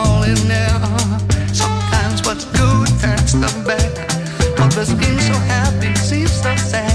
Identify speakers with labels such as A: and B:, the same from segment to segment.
A: all in there. Sometimes what's good turns to bad. What was being so happy seems so sad.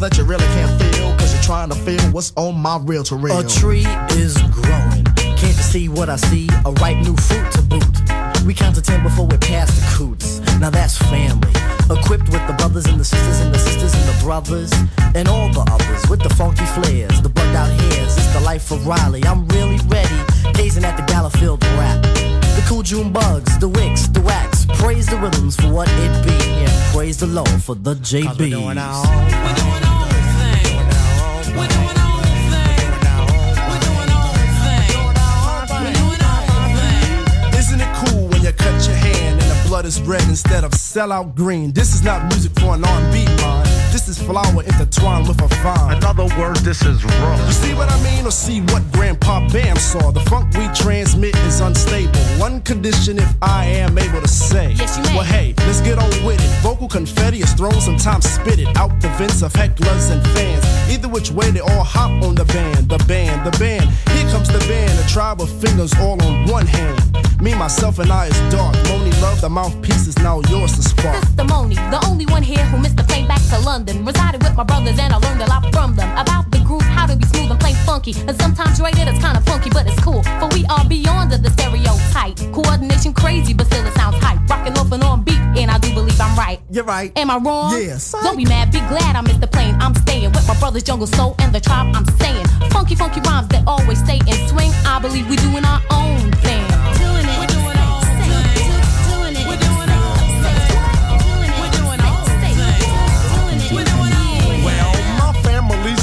A: That you really can't feel, cause you're trying to feel what's on my real to real.
B: A tree is growing. Can't you see what I see? A ripe new fruit to boot. We count to ten before we pass the coots. Now that's family. Equipped with the brothers and the sisters and the sisters and the brothers and all the others with the funky flares, the bugged out hairs. It's the life of Riley. I'm really ready, gazing at the gala filled rap. The cool June bugs, the wicks, the wax. Praise the rhythms for what it be, and praise the Lord for the JBs.
A: Is red instead of sellout green? This is not music for an R&B mind. This is flower intertwined with a vine.
C: In other words, this is raw.
A: You see what I mean, or see what Grandpa Bam saw? The funk we transmit is unstable. One condition, if I am able to say.
D: Yes, you may.
A: Well, hey, let's get on with it. Vocal confetti is thrown, sometimes spit it out the vents of hecklers and fans. Either which way, they all hop on the band, the band, the band. Here comes the band, a tribe of fingers all on one hand. Me, myself, and I is dark. Monie Love, the mouthpiece is now yours to spark.
D: Sister Monie, the only one here who missed the plane back to London. Resided with my brothers and I learned a lot from them about the groove, how to be smooth and plain funky. And sometimes rated it's kinda funky, but it's cool. For we are beyond the stereotype. Coordination crazy, but still it sounds hype. Rocking off and on beat, and I do believe I'm right.
A: You're right.
D: Am I wrong?
A: Yes.
D: Don't be mad, be glad I missed the plane. I'm staying with my brothers, Jungle Soul, and the tribe. I'm staying. Funky, funky rhymes that always stay in swing. I believe we're doing our own thing.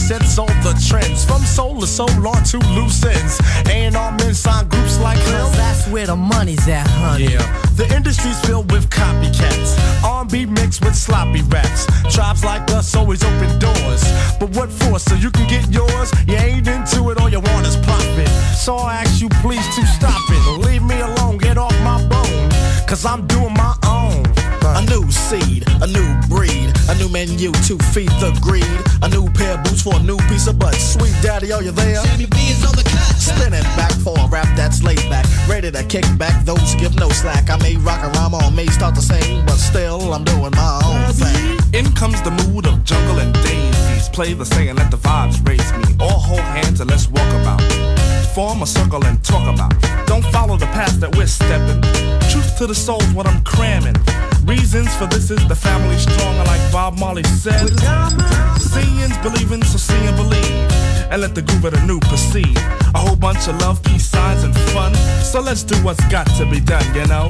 A: Sets all the trends from soul to to loose ends. And our men sign groups like.
B: Cause that's where the money's at, honey.
A: Yeah, the industry's filled with copycats. R&B mixed with sloppy raps. Tribes like us always open doors. But what for? So you can get yours? You ain't into it, all you want is profit. So I ask you please to stop it. Leave me alone, get off my bone. Cause I'm doing my own. A new seed, a new breed, a new menu to feed the greed. A new pair of boots for a new piece of butt. Sweet daddy, are you there? Sammy B is on the cut. Spinning back for a rap that's laid back. Ready to kick back those who give no slack. I may rock a rhyme or may start to sing, but still I'm doing my own thing.
E: In comes the mood of jungle and daisies. Play the saying, let the vibes raise me. All hold hands and let's walk about. Form a circle and talk about. Don't follow the path that we're stepping. Truth to the soul's what I'm cramming. Reasons for this is the family stronger, like Bob Marley said. Seeing's believing, so see and believe. And let the groove of the new proceed. A whole bunch of love, peace signs, and fun. So let's do what's got to be done, you know?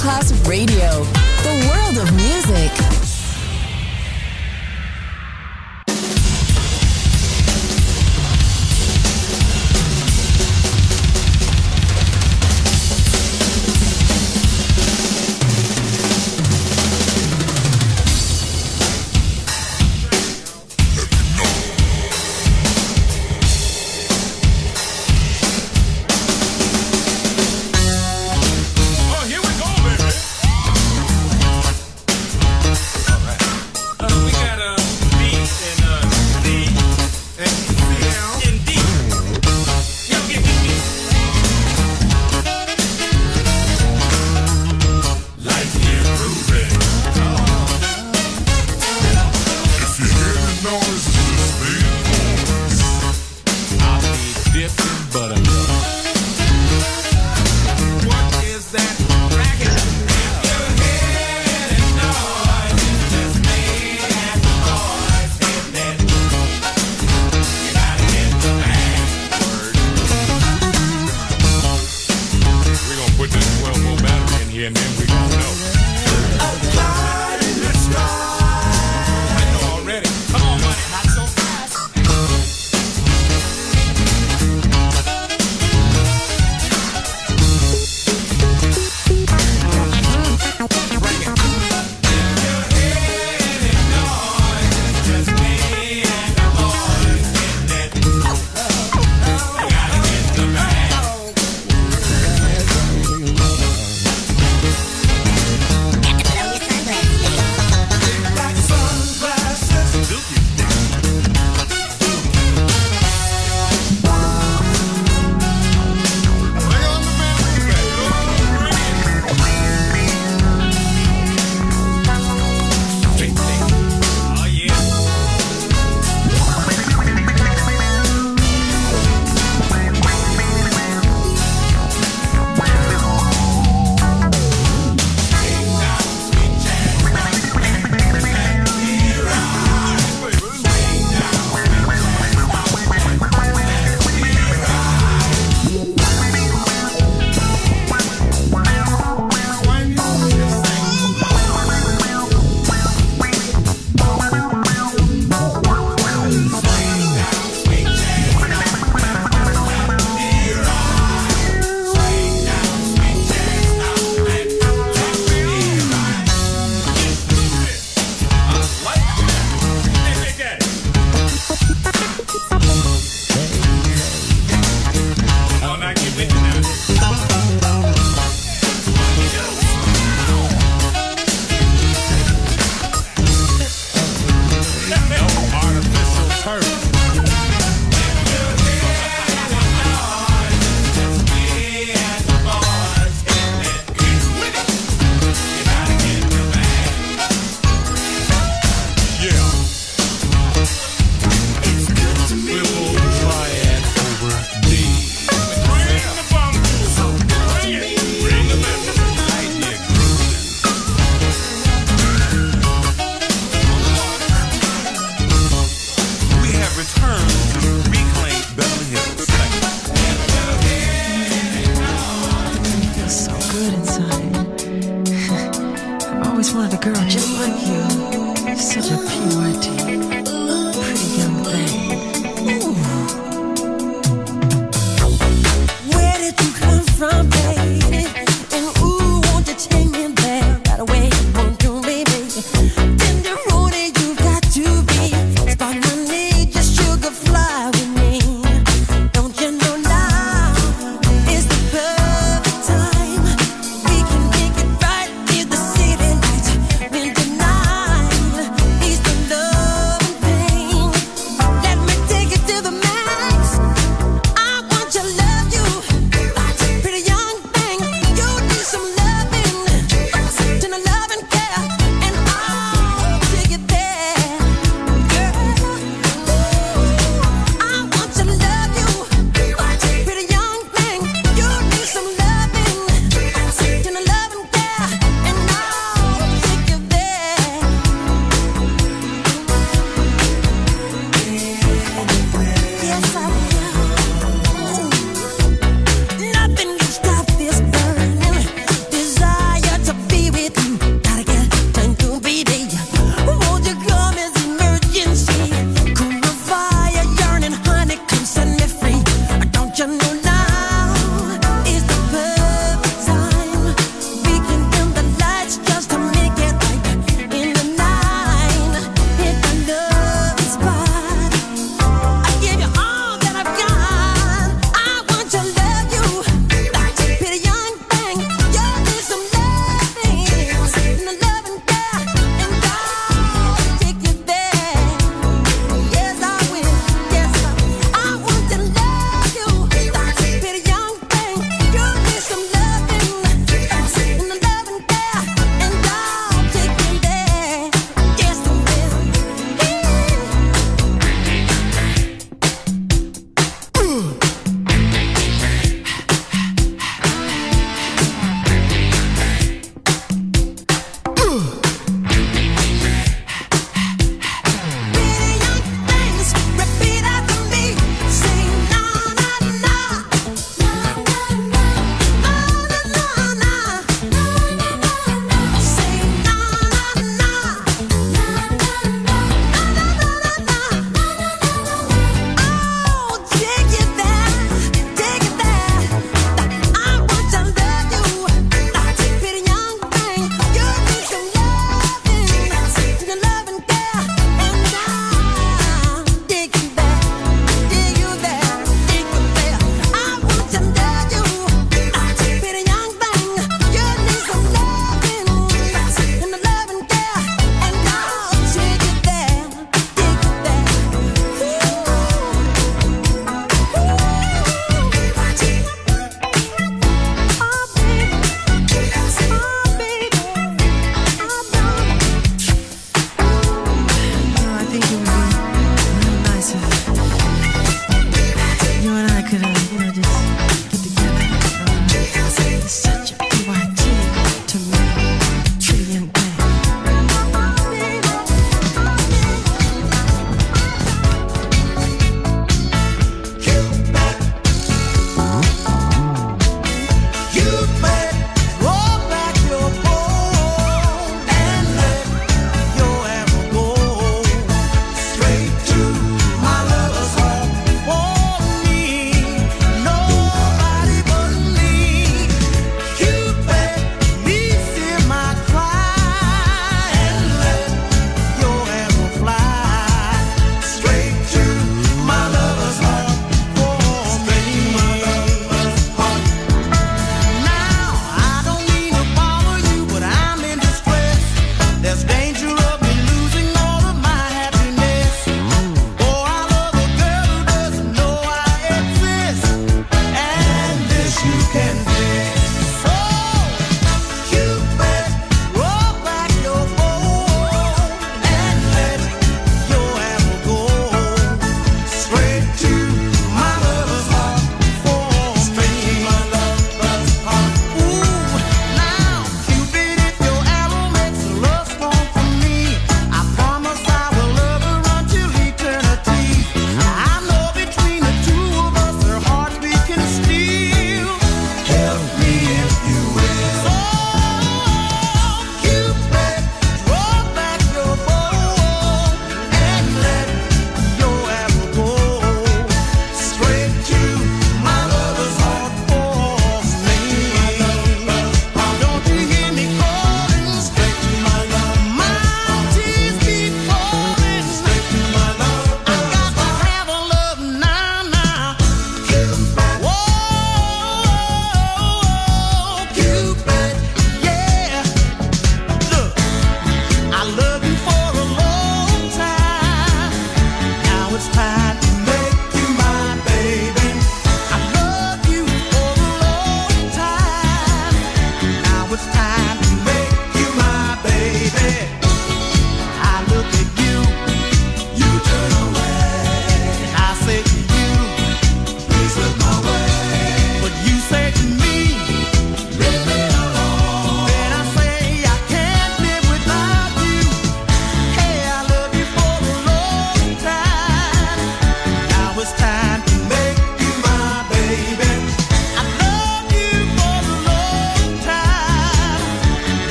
F: Masterclass Radio,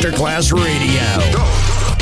G: Masterclass Radio.